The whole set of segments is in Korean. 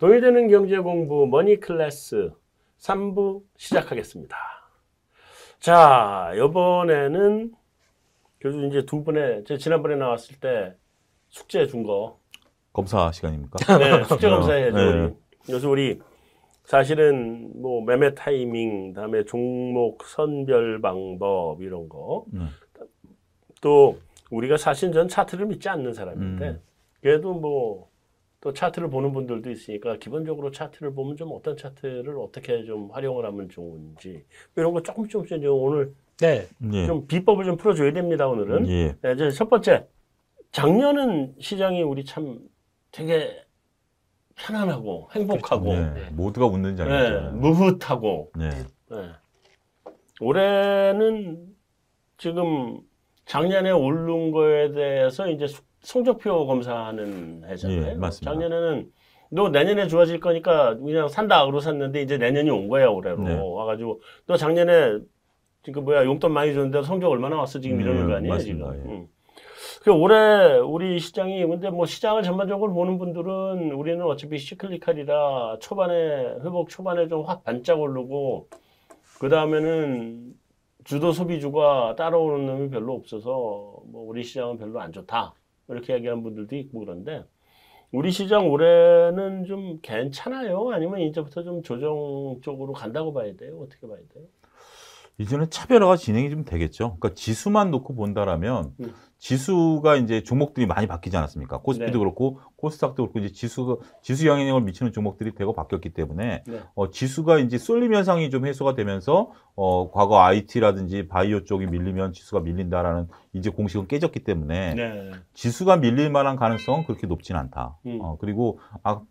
돈이 되는 경제 공부 머니 클래스 3부 시작하겠습니다. 자, 이번에는 교수 이제 두 분의 제 지난번에 나왔을 때 숙제 준 거. 검사 시간입니까? 네, 숙제 검사해야죠. 네. 그래서 우리 사실은 뭐 매매 타이밍, 다음에 종목 선별 방법 이런 거. 음. 또 우리가 사실 전 차트를 믿지 않는 사람인데 음. 그래도 뭐 또 차트를 보는 분들도 있으니까 기본적으로 차트를 보면 좀 어떤 차트를 어떻게 좀 활용을 하면 좋은지 이런 거 조금 조금씩 이제 오늘 네. 예. 좀 비법을 좀 풀어줘야 됩니다 오늘은. 예. 네, 이제 첫 번째 작년은 시장이 우리 참 되게 편안하고 행복하고 네. 네. 모두가 웃는 네, 장이죠. 무흐하고 네. 네. 올해는 지금 작년에 오른 거에 대해서 이제 수- 성적표 검사하는 해잖아요. 예, 맞습니다. 작년에는 너 내년에 좋아질 거니까 그냥 산다 그러고 샀는데 이제 내년이 온 거야 올해로 네. 와가지고 너 작년에 지금 뭐야 용돈 많이 줬는데 성적 얼마나 왔어 지금 이러는 음, 거 아니에요 맞습니다. 지금. 예. 음. 그 올해 우리 시장이 근데 뭐 시장을 전반적으로 보는 분들은 우리는 어차피 시클리칼이라 초반에 회복 초반에 좀 확 반짝 오르고 그 다음에는 주도 소비주가 따라오는 놈이 별로 없어서 뭐 우리 시장은 별로 안 좋다 이렇게 얘기하는 분들도 있고 그런데 우리 시장 올해는 좀 괜찮아요 아니면 이제부터 좀 조정 쪽으로 간다고 봐야 돼요 어떻게 봐야 돼요? 이제는 차별화가 진행이 좀 되겠죠. 그러니까 지수만 놓고 본다라면 음. 지수가 이제 종목들이 많이 바뀌지 않았습니까? 코스피도 네. 그렇고 코스닥도 그렇고 이제 지수가 지수 영향력을 미치는 종목들이 대거 바뀌었기 때문에 네. 어, 지수가 이제 쏠림 현상이 좀 해소가 되면서 어, 과거 IT라든지 바이오 쪽이 밀리면 지수가 밀린다라는 이제 공식은 깨졌기 때문에 네. 지수가 밀릴 만한 가능성은 그렇게 높진 않다. 음. 어, 그리고 아,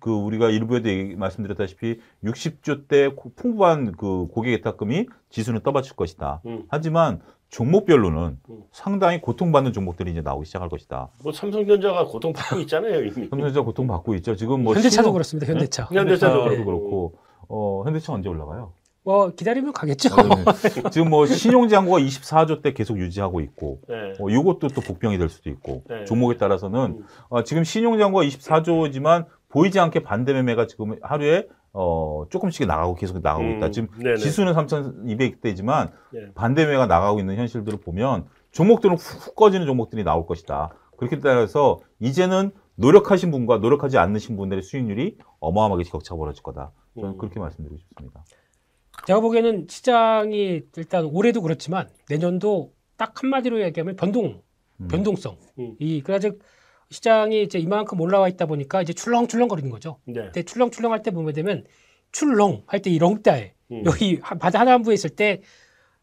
그 우리가 일부에도 얘기, 말씀드렸다시피 60조 대 고- 풍부한 그 고객 예탁금이 지수는 떠받칠 것이다. 음. 하지만 종목별로는 음. 상당히 고통받는 종목들이 이제 나오기 시작할 것이다. 뭐 삼성전자가 고통받고 있잖아요 이미. 현대차 고통받고 있죠. 지금 뭐 현대차도 신용- 그렇습니다. 현대차. 현대차도 현대차도 그렇고. 그렇고 어, 현대차 언제 올라가요? 뭐 기다리면 가겠죠. 네. 지금 뭐 신용장고가 24조 대 계속 유지하고 있고 네. 어, 이것도 또 복병이 될 수도 있고 네. 종목에 따라서는 음. 어, 지금 신용장고가 24조지만 보이지 않게 반대 매매가 지금 하루에 어, 조금씩 나가고 계속 나가고 있다. 음, 지금 네네. 지수는 3,200대지만 네. 반대 매매가 나가고 있는 현실들을 보면 종목들은 훅 꺼지는 종목들이 나올 것이다. 그렇게 따라서 이제는 노력하신 분과 노력하지 않으신 분들의 수익률이 어마어마하게 격차가 벌어질 거다. 저는 음. 그렇게 말씀드리고 싶습니다. 제가 보기에는 시장이 일단 올해도 그렇지만 내년도 딱 한마디로 얘기하면 변동, 음. 변동성. 음. 이 그래서 시장이 이제 이만큼 올라와 있다 보니까 이제 출렁출렁 거리는 거죠. 네. 근데 출렁출렁 할 때 보면 되면 출렁 할 때 이 렁따에 음. 여기 하- 바다 하단부에 있을 때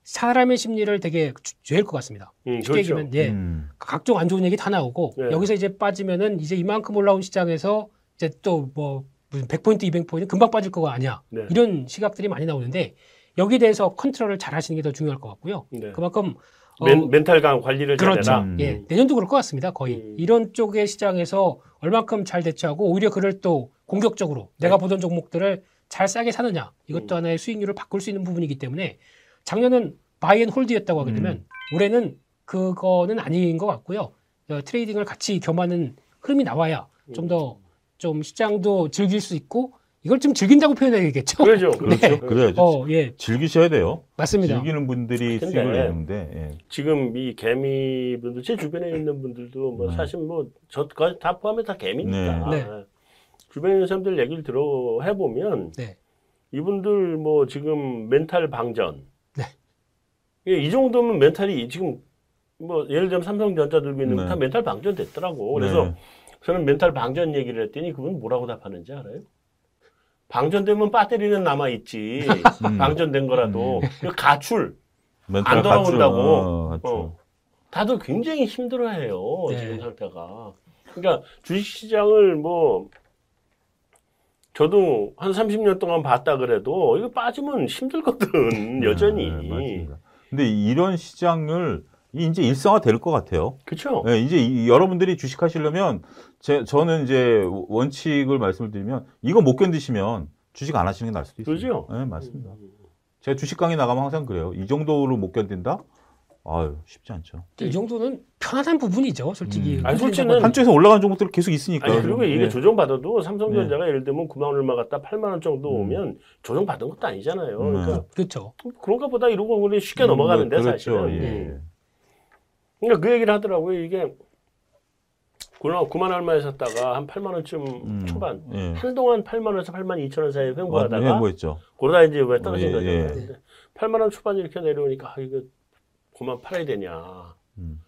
사람의 심리를 되게 주- 죄일 것 같습니다. 음, 쉽게 그렇죠. 얘기하면 예. 음. 각종 안 좋은 얘기 다 나오고 네. 여기서 이제 빠지면은 이제 이만큼 올라온 시장에서 이제 또 뭐 무슨 100포인트, 200포인트 금방 빠질 거가 아니야. 네. 이런 시각들이 많이 나오는데 여기에 대해서 컨트롤을 잘 하시는 게 더 중요할 것 같고요. 네. 그만큼 어, 멘, 멘탈 강 관리를 그렇죠. 잘해라. 음. 예, 내년도 그럴 것 같습니다. 거의 음. 이런 쪽의 시장에서 얼만큼 잘 대처하고 오히려 그를 또 공격적으로 네. 내가 보던 종목들을 잘 싸게 사느냐 이것도 음. 하나의 수익률을 바꿀 수 있는 부분이기 때문에 작년은 buy and hold였다고 하게 되면 음. 올해는 그거는 아닌 것 같고요. 어, 트레이딩을 같이 겸하는 흐름이 나와야 좀 더좀 시장도 즐길 수 있고 이걸 좀 즐긴다고 표현해야겠죠. 그렇죠. 그렇죠. 네. 그래야죠. 어, 예, 즐기셔야 돼요. 맞습니다. 즐기는 분들이 근데 수익을 내는데 예. 지금 이 개미 분들 제 주변에 있는 분들도 뭐 네. 사실 뭐 저까지 다 포함해 다 개미니까 네. 주변에 있는 사람들 얘기를 들어 해보면 네. 이분들 뭐 지금 멘탈 방전 네. 예, 이 정도면 멘탈이 지금 뭐 예를 들면 삼성전자 들고 있는 네. 건다 멘탈 방전 됐더라고 그래서 네. 저는 멘탈 방전 얘기를 했더니 그분 뭐라고 답하는지 알아요? 방전되면 배터리는 남아 있지 음. 방전된 거라도 그 가출 안 돌아온다고. 어, 가출. 어. 다들 굉장히 힘들어해요 네. 지금 상태가. 그러니까 주식시장을 뭐 저도 한 30년 동안 봤다 그래도 이거 빠지면 힘들거든 여전히. 네, 맞습니다. 근데 이런 시장을 이제 일상화 될 것 같아요. 그렇죠. 네, 이제 이- 여러분들이 주식하시려면 제, 저는 이제 원칙을 말씀을 드리면 이거 못 견디시면 주식 안 하시는 게 나을 수도 있어요. 그죠? 네, 맞습니다. 제가 주식 강의 나가면 항상 그래요. 이 정도로 못 견딘다? 아유 쉽지 않죠. 이 정도는 편안한 부분이죠, 솔직히. 음. 아니, 솔직히는 한쪽에서 올라간 종목들 계속 있으니까. 아니 그리고 이게 예. 조정받아도 삼성전자가 예를 들면 9만 얼마 갖다 8만 원 정도 음. 오면 조정받은 것도 아니잖아요. 음. 그러니까 그렇죠. 그런가 보다 이러고 우리 쉽게 음, 넘어가는데 그렇죠. 사실은. 예. 음. 그러니까 그 얘기를 하더라고요. 이게 9만, 9만 얼마에 샀다가 한 8만 원쯤 음, 초반. 예. 한동안 8만 원에서 8만 2천 원 사이에 횡보하다가 뭐 횡보했죠. 그러다 이제 왜 떨어진 예, 거죠. 예. 근데 8만 원 초반 이렇게 내려오니까 아, 이거 그만 팔아야 되냐. 음,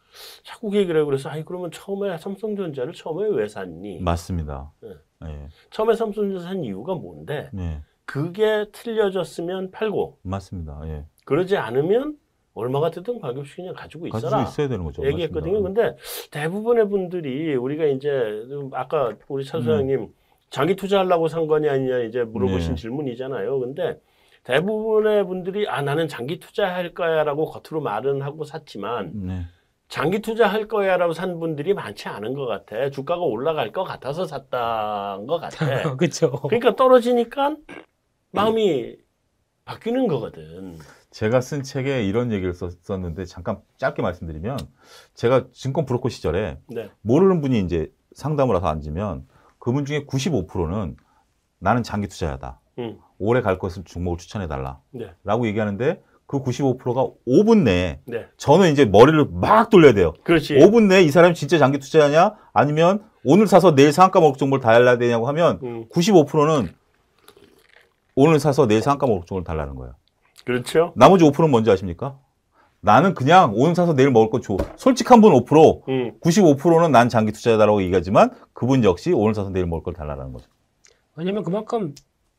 자꾸 그 얘기를 해요. 그래서 아이 그러면 처음에 삼성전자를 처음에 왜 샀니? 맞습니다. 네. 예. 처음에 삼성전자 산 이유가 뭔데? 네, 그게 틀려졌으면 팔고 맞습니다. 예. 그러지 않으면 얼마가 됐든 관계없이 그냥 가지고 있어라. 가지고 있어야 되는 거죠. 얘기했거든요. 맞습니다. 근데 대부분의 분들이 우리가 이제 좀 아까 우리 차 소장님 장기 투자하려고 산 거냐 아니냐 이제 물어보신 네. 질문이잖아요. 근데 대부분의 분들이 아 나는 장기 투자할 거야라고 겉으로 말은 하고 샀지만 네. 장기 투자할 거야라고 산 분들이 많지 않은 것 같아. 주가가 올라갈 것 같아서 샀던 것 같아. 그렇죠. 그러니까 떨어지니까 마음이 바뀌는 거거든. 제가 쓴 책에 이런 얘기를 썼었는데 잠깐 짧게 말씀드리면 제가 증권 브로커 시절에 네. 모르는 분이 이제 상담을 와서 앉으면 그분 중에 95%는 나는 장기 투자자다. 음. 오래 갈 것을 종목을 추천해 달라. 네. 라고 얘기하는데 그 95%가 5분 내에 네. 저는 이제 머리를 막 돌려야 돼요. 그렇지. 5분 내에 이 사람이 진짜 장기 투자하냐? 아니면 오늘 사서 내일 상한가 먹을 종목을 달라야 되냐고 하면 음. 95%는 오늘 사서 내일 상한가 먹을 종목을 달라는 거예요. 그렇죠. 나머지 5%는 뭔지 아십니까? 나는 그냥 오늘 사서 내일 먹을 거 줘. 솔직한 분 5%, 음. 95%는 난 장기 투자자라고 얘기하지만 그분 역시 오늘 사서 내일 먹을 걸 달라는 거죠. 왜냐면 그만큼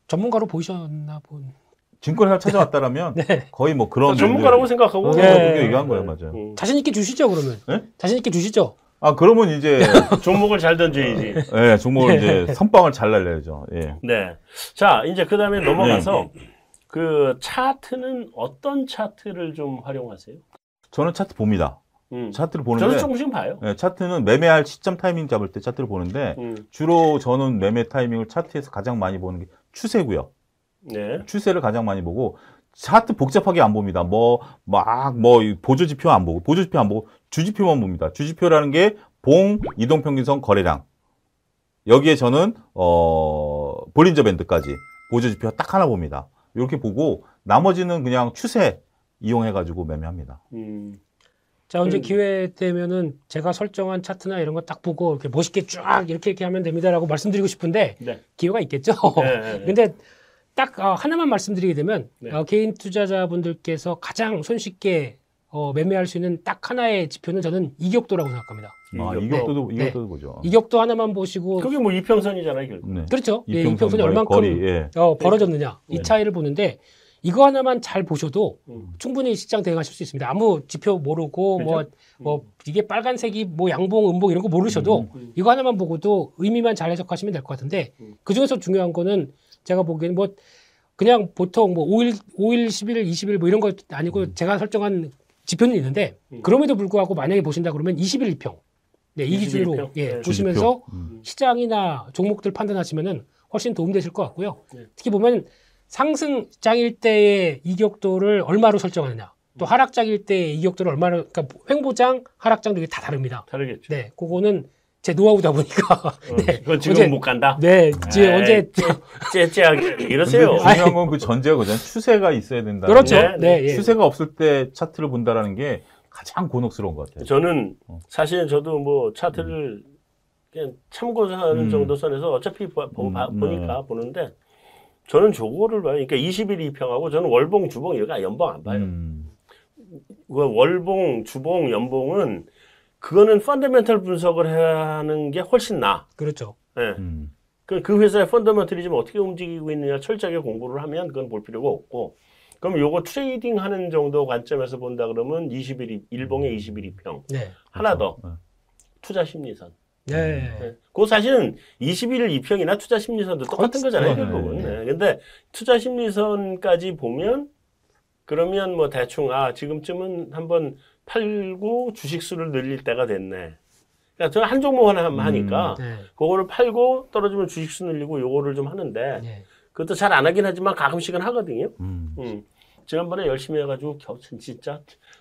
전문가로 보이셨나 본. 증권회사 찾아왔다라면 네. 거의 뭐 그런 전문가라고 분들- 생각하고 어, 네. 그렇게 얘기한 거예요, 맞아요. 음. 자신 있게 주시죠, 그러면. 네? 자신 있게 주시죠. 아 그러면 이제 종목을 잘 던져야지. 예, 종목을 이제 선빵을 잘 날려야죠. 예. 네. 자, 이제 그 다음에 넘어가서 그 차트는 어떤 차트를 좀 활용하세요? 저는 차트 봅니다. 음. 차트를 저는 보는데 조금씩 봐요. 예, 차트는 매매할 시점 타이밍 잡을 때 차트를 보는데 음. 주로 저는 매매 타이밍을 차트에서 가장 많이 보는 게 추세고요. 네. 추세를 가장 많이 보고 차트 복잡하게 안 봅니다. 뭐 막 뭐 보조 지표 안 보고 보조 지표 안 보고 주지표만 봅니다. 주지표라는 게 봉 이동 평균선 거래량 여기에 저는 어 볼린저 밴드까지 보조 지표 딱 하나 봅니다. 이렇게 보고 나머지는 그냥 추세 이용해 가지고 매매합니다. 음. 자, 언제 음. 기회 되면은 제가 설정한 차트나 이런 거 딱 보고 이렇게 멋있게 쫙 이렇게 이렇게 하면 됩니다라고 말씀드리고 싶은데 네. 기회가 있겠죠. 네, 네, 네. 근데 딱 어, 하나만 말씀드리게 되면 네. 어, 개인 투자자분들께서 가장 손쉽게 어, 매매할 수 있는 딱 하나의 지표는 저는 이격도라고 생각합니다. 아, 이격도. 이격도도 네. 이격도도 보죠. 이격도 하나만 보시고 그게 뭐 이평선이잖아요, 결국. 네. 그렇죠. 예, 이평선 이평선이 거리, 얼만큼 거리, 예. 어, 벌어졌느냐 이 네. 차이를 보는데 이거 하나만 잘 보셔도 음. 충분히 시장 대응하실 수 있습니다. 아무 지표 모르고 뭐, 그죠? 뭐 이게 빨간색이 뭐 양봉, 음봉 이런 거 모르셔도 음. 이거 하나만 보고도 의미만 잘 해석하시면 될 것 같은데 음. 그 중에서 중요한 거는 제가 보기에는 뭐 그냥 보통 뭐 5일, 5일, 10일, 20일 뭐 이런 거 아니고 제가 설정한 지표는 있는데 음. 그럼에도 불구하고 만약에 보신다 그러면 20일 이평 네, 이21 기준으로 평? 예, 네. 보시면서 음. 시장이나 종목들 판단하시면은 훨씬 도움되실 것 같고요. 네. 특히 보면 상승장일 때의 이격도를 얼마로 설정하느냐, 또 음. 하락장일 때의 이격도를 얼마로, 그러니까 횡보장, 하락장도 이게 다 다릅니다. 다르겠죠. 네, 그거는 제 노하우다 보니까. 어, 네, 그건 지금 언제- 못 간다. 네, 이제 언제 째째하게 이러세요. 중요한 건 그 전제가 그잖아요. 추세가 있어야 된다. 그렇죠. 네, 네, 예. 추세가 없을 때 차트를 본다라는 게 가장 곤혹스러운 것 같아요. 저는 어. 사실은 저도 뭐 차트를 그냥 참고하는 음. 정도 선에서 어차피 보, 보, 음, 보니까 보는데 저는 저거를 봐요. 그러니까 20일 이평하고 저는 월봉, 주봉 이거 연봉 안 봐요. 음. 그 월봉, 주봉, 연봉은 그거는 fundamental 분석을 해야 하는 게 훨씬 나. 그렇죠. 예. 음. 그, 그 회사의 fundamental이 지금 어떻게 움직이고 있느냐 철저하게 공부를 하면 그건 볼 필요가 없고 그럼 요거 trading 하는 정도 관점에서 본다 그러면 20일, 일봉의 20일 이평. 네. 하나 더. 네. 투자 심리선. 네. 네. 그 사실은 21일 이평이나 투자 심리선도 똑같은 거잖아요, 그렇죠. 결국은. 네. 네. 근데 투자 심리선까지 보면 그러면 뭐 대충 아, 지금쯤은 한번 팔고 주식 수를 늘릴 때가 됐네. 그러니까 저는 한 종목 하나 음. 하니까 네. 그거를 팔고 떨어지면 주식 수 늘리고 요거를 좀 하는데 네. 그것도 잘 안 하긴 하지만 가끔씩은 하거든요. 음. 음. 지난번에 열심히 해가지고 겨우 진짜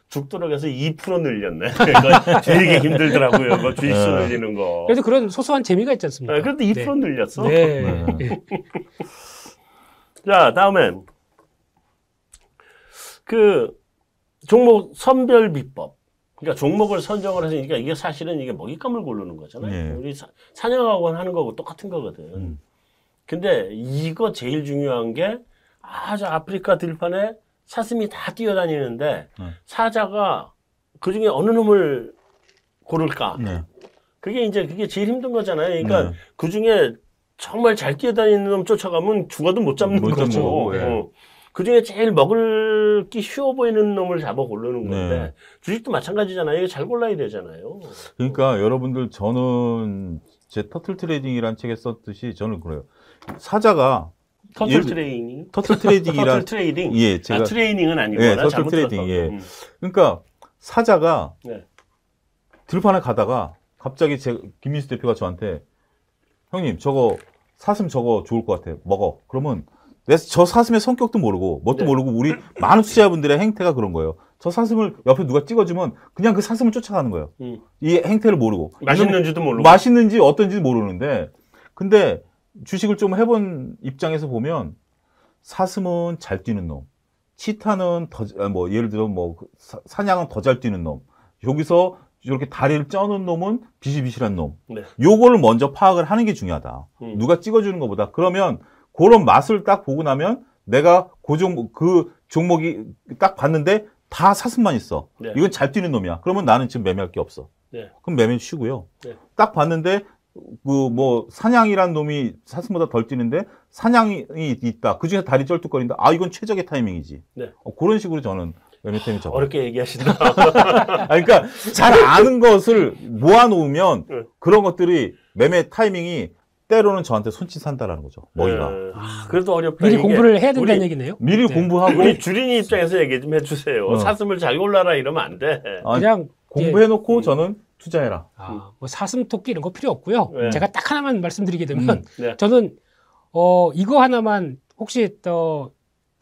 죽도록 해서 2% 늘렸네. 그러니까 되게 힘들더라고요. 그 주식수 네. 늘리는 거. 그래도 그런 소소한 재미가 있지 않습니까? 네, 그래도 2% 늘렸어. 네. 네. 자, 다음엔 그 종목 선별 비법. 그러니까 종목을 선정을 해서 그러니까 이게 사실은 이게 먹잇감을 고르는 거잖아요. 네. 우리 사- 사냥학원 하는 거고 똑같은 거거든. 음. 근데 이거 제일 중요한 게 아주 아프리카 들판에 사슴이 다 뛰어다니는데 네. 사자가 그 중에 어느 놈을 고를까? 네. 그게 이제 그게 제일 힘든 거잖아요. 그러니까 네. 그 중에 정말 잘 뛰어다니는 놈 쫓아가면 죽어도 못 잡는 못 거죠. 예. 어. 그 중에 제일 먹을기 쉬워 보이는 놈을 잡아 고르는 건데 네. 주식도 마찬가지잖아요. 이거 잘 골라야 되잖아요. 그러니까 여러분들 저는 제 turtle trading이라는 책에 썼듯이 저는 그래요. 사자가 turtle 예를- 트레이닝, turtle turtle trading이란 trading. 예, 제가 아, 트레이닝은 아니고 예, 나 turtle trading. 예. 음. 그러니까 사자가 네. 들판에 가다가 갑자기 제 김민수 대표가 저한테 형님 저거 사슴 저거 좋을 것 같아 먹어 그러면 내저 사슴의 성격도 모르고 뭣도 네. 모르고 우리 많은 투자자분들의 행태가 그런 거예요 저 사슴을 옆에 누가 찍어주면 그냥 그 사슴을 쫓아가는 거예요 음. 이 행태를 모르고 맛있는지도 모르고. 맛있는지 어떤지 모르는데 근데 주식을 좀 해본 입장에서 보면 사슴은 잘 뛰는 놈, 치타는 더 뭐 예를 들어 뭐 사- 사냥은 더 잘 뛰는 놈, 여기서 이렇게 다리를 쩌는 놈은 비실비실한 놈. 네. 요거를 먼저 파악을 하는 게 중요하다. 음. 누가 찍어주는 것보다 그러면 그런 맛을 딱 보고 나면 내가 그 종목 그 종목이 딱 봤는데 다 사슴만 있어. 네. 이건 잘 뛰는 놈이야. 그러면 나는 지금 매매할 게 없어. 네. 그럼 매매 쉬고요. 네. 딱 봤는데 그 뭐 사냥이란 놈이 사슴보다 덜 뛰는데 사냥이 있다. 그 중에 다리 쩔뚝거린다. 아 이건 최적의 타이밍이지. 네. 어, 그런 식으로 저는 매매 타이밍 잡아. 어렵게 얘기하신다. 아, 그러니까 잘 아는 것을 모아놓으면 네. 그런 것들이 매매 타이밍이 때로는 저한테 손짓 산다라는 거죠. 먹이가. 네. 그래도 어렵다. 미리 이게. 공부를 해야 된다는 우리- 얘기네요. 미리 네. 공부하고 우리 주린이 입장에서 얘기 좀 해주세요. 어. 사슴을 잘 골라라 이러면 안 돼. 아, 그냥 공부해놓고 음. 저는 투자해라. 아, 뭐 사슴 토끼 이런 거 필요 없고요. 네. 제가 딱 하나만 말씀드리게 되면 음. 네. 저는 어 이거 하나만 혹시 또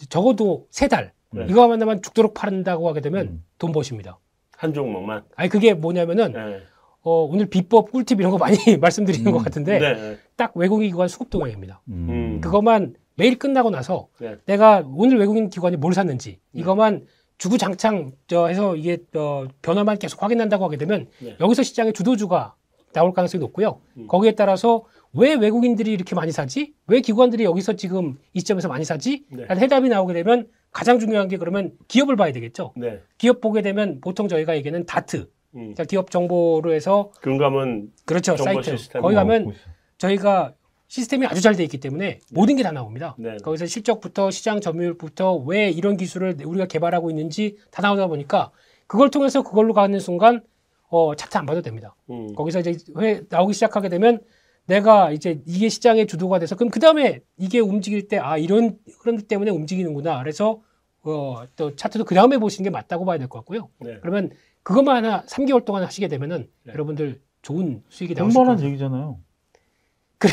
적어도 세달 네. 이거 하나만 죽도록 팔는다고 하게 되면 음. 돈 버십니다. 한 종목만. 아니 그게 뭐냐면은 네. 어, 오늘 비법 꿀팁 이런 거 많이 말씀드리는 음. 것 같은데 네. 딱 외국인 기관 수급 동향입니다. 음. 음. 그것만 매일 끝나고 나서 네. 내가 오늘 외국인 기관이 뭘 샀는지 이것만 주구장창 저 해서 이게 어, 변화만 계속 확인한다고 하게 되면 네. 여기서 시장의 주도주가 나올 가능성이 높고요. 음. 거기에 따라서 왜 외국인들이 이렇게 많이 사지? 왜 기관들이 여기서 지금 이 시점에서 많이 사지? 네. 라는 해답이 나오게 되면 가장 중요한 게 그러면 기업을 봐야 되겠죠. 네. 기업 보게 되면 보통 저희가 얘기하는 다트, 음. 자, 기업 정보로 해서 금감은 그렇죠 정보 사이트 시스템. 거기 어, 가면 저희가 시스템이 아주 잘 돼 있기 때문에 모든 게 다 나옵니다. 네. 거기서 실적부터 시장 점유율부터 왜 이런 기술을 우리가 개발하고 있는지 다 나오다 보니까 그걸 통해서 그걸로 가는 순간 어, 차트 안 봐도 됩니다. 음. 거기서 이제 회 나오기 시작하게 되면 내가 이제 이게 시장의 주도가 돼서 그럼 그 다음에 이게 움직일 때 아 이런 흐름 때문에 움직이는구나. 그래서 어, 또 차트도 그 다음에 보시는 게 맞다고 봐야 될 것 같고요. 네. 그러면 그것만 하나 3개월 동안 하시게 되면은 네. 여러분들 좋은 수익이 나오실 겁니다. 얘기잖아요.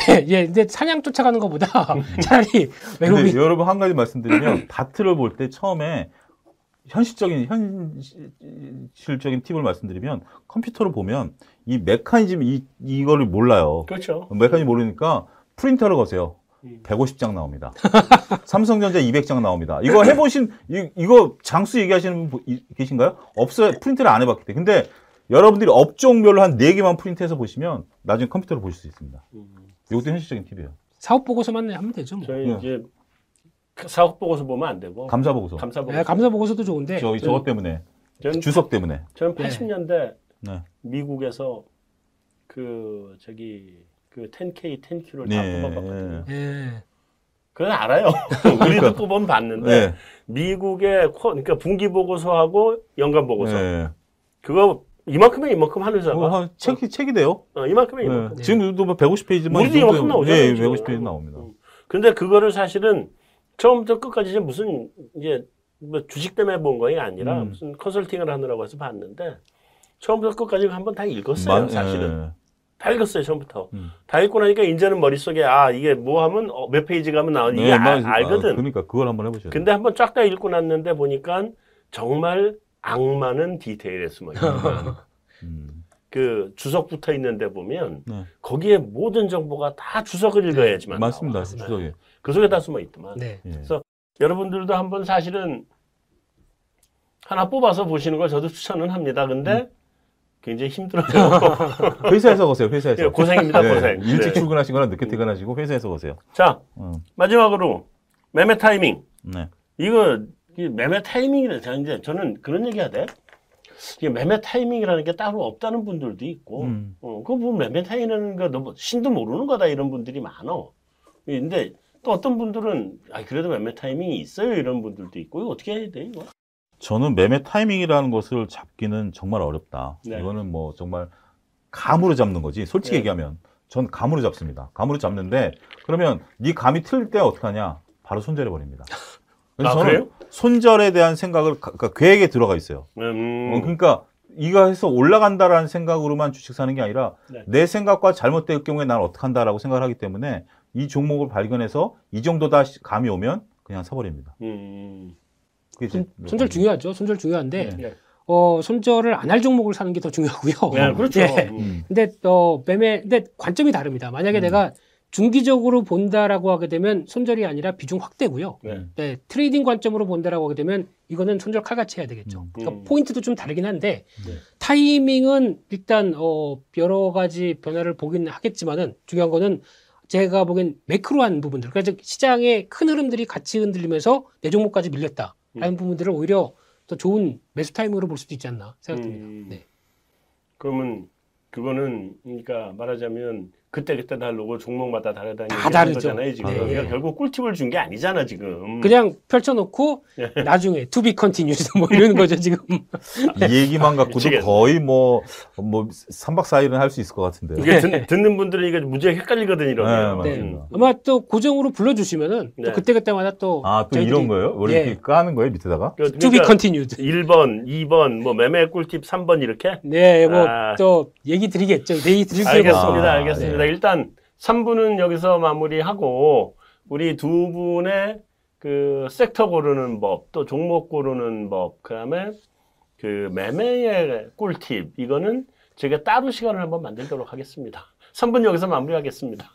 그래, 예, 근데 사냥 쫓아가는 것보다 차라리 외국인 근데 여러분 한 가지 말씀드리면 다트를 볼 때 처음에 현실적인 현실적인 팁을 말씀드리면 컴퓨터를 보면 이 메커니즘 이 이거를 몰라요. 그렇죠. 메커니즘 모르니까 프린터를 거세요. 음. 150장 나옵니다. 삼성전자 200장 나옵니다. 이거 해보신 이, 이거 장수 얘기하시는 분 계신가요? 없어요. 프린트를 안 해봤기 때문에. 근데 여러분들이 업종별로 한 4개만 프린트해서 보시면 나중에 컴퓨터로 보실 수 있습니다. 음. 이것도 현실적인 팁이에요. 사업 보고서만 하면 되죠. 뭐. 저희 네. 이제 그 사업 보고서 보면 안 되고 감사 보고서. 감사 보고서. 예, 감사 보고서도 좋은데 저 저것 때문에 저는 주석 때문에. 저는 네. 80년대 네. 미국에서 그 저기 그 10K, 10Q를 다 네. 뽑아봤거든요. 예. 그건 알아요. 우리도 뽑으면 봤는데 네. 미국의 코, 그러니까 분기 보고서하고 연간 보고서 네. 그거 이만큼에 이만큼 한 회사가 뭐한 책이 책이 돼요. 어, 이만큼에 네. 이만큼. 지금도 뭐 150페이지만 우리도 이만큼 나오잖아요. 예, 지금. 150페이지 나옵니다. 음. 근데 그거를 사실은 처음부터 끝까지 이제 무슨 이제 뭐 주식 때문에 본 거이 아니라 음. 무슨 컨설팅을 하느라고 해서 봤는데 처음부터 끝까지 한번 다 읽었어요. 만- 사실은 예. 다 읽었어요 처음부터. 음. 다 읽고 나니까 이제는 머릿속에 아 이게 뭐 하면 어, 몇 페이지 가면 이게 네, 아- 막- 알거든. 아, 그러니까 그걸 한번 돼요. 근데 한번 쫙 다 읽고 났는데 보니까 정말 악마는 디테일에 숨어 있는 음. 그 주석 붙어 있는데 보면 네. 거기에 모든 정보가 다 주석을 읽어야지만 맞습니다. 나와. 주석이. 그 속에 다 숨어 있더만. 네. 예. 여러분들도 한번 사실은 하나 뽑아서 보시는 걸 저도 추천은 합니다. 근데 굉장히 힘들어요. 회사에서 거세요. 회사에서. 예, 고생입니다, 네, 고생. 일찍 네. 출근하시거나 늦게 퇴근하시고 회사에서 거세요. 자, 음. 마지막으로 매매 타이밍. 네. 이거 이 매매 타이밍이라 자 이제 저는 그런 얘기해야 돼. 이게 매매 타이밍이라는 게 따로 없다는 분들도 있고, 음. 어, 그뭐 매매 타이밍이라는 거 너무 신도 모르는 거다 이런 분들이 많어. 근데 또 어떤 분들은 아 그래도 매매 타이밍이 있어요 이런 분들도 있고 이거 어떻게 해야 돼 이거? 저는 매매 타이밍이라는 것을 잡기는 정말 어렵다. 네. 이거는 뭐 정말 감으로 잡는 거지. 솔직히 네. 얘기하면 전 감으로 잡습니다. 감으로 잡는데 그러면 네 감이 틀릴 때 어떡하냐? 바로 손절해 버립니다. 그래서 아 저는 그래요? 손절에 대한 생각을 가- 그러니까 계획에 들어가 있어요. 음, 어, 그러니까 이거 해서 올라간다라는 생각으로만 주식 사는 게 아니라 네. 내 생각과 잘못될 경우에 난 어떻게 한다라고 생각을 하기 때문에 이 종목을 발견해서 이 정도다 시- 감이 오면 그냥 사버립니다. 음, 그게 손, 제- 손절 중요하죠. 손절 중요한데 네. 어, 손절을 안 할 종목을 사는 게 더 중요하고요. 네, 그렇죠. 예. 음. 음. 근데 어, 매매 근데 관점이 다릅니다. 만약에 음. 내가 중기적으로 본다라고 하게 되면 손절이 아니라 비중 확대고요. 네. 네, trading 관점으로 본다라고 하게 되면 이거는 손절 칼같이 해야 되겠죠. 음. 그러니까 음. 포인트도 좀 다르긴 한데 네. 타이밍은 일단 어, 여러 가지 변화를 보긴 하겠지만은 중요한 거는 제가 보기엔 매크로한 부분들, 그러니까 시장의 큰 흐름들이 같이 흔들리면서 내 종목까지 밀렸다라는 음. 부분들을 오히려 더 좋은 매수 타이밍으로 볼 수도 있지 않나 생각됩니다. 음. 네. 그러면 그거는 그러니까 말하자면 그때 그때 다르고 종목마다 다르다는 다 다르죠. 거잖아요 지금. 네. 그러니까 결국 꿀팁을 준 게 아니잖아 지금. 그냥 펼쳐놓고 예. 나중에 to be continued 뭐 이러는 거죠 지금. 이 얘기만 갖고도 미치겠네. 거의 뭐, 뭐, 3박 4일은 할 수 있을 것 같은데요. 이게 듣, 듣는 분들은 이게 무지하게 헷갈리거든 이러면. 네, 네. 맞습니다. 아마 또 고정으로 불러주시면은 네. 또 그때 그때마다 또 아, 또 저희들이- 이런 거예요? 원래 예. 이렇게 까는 거예요, 밑에다가? 그- to be 그러니까 continued. 1번, 2번, 뭐 매매 꿀팁 3번 이렇게. 네, 뭐 아. 또 얘기 드리겠죠. 얘기 드릴게요. 알겠습니다. 아, 알겠습니다. 네. 일단 3부는 여기서 마무리하고 우리 두 분의 그 섹터 고르는 법, 또 종목 고르는 법, 그다음에 그 매매의 꿀팁 이거는 제가 따로 시간을 한번 만들도록 하겠습니다. 3분 여기서 마무리하겠습니다.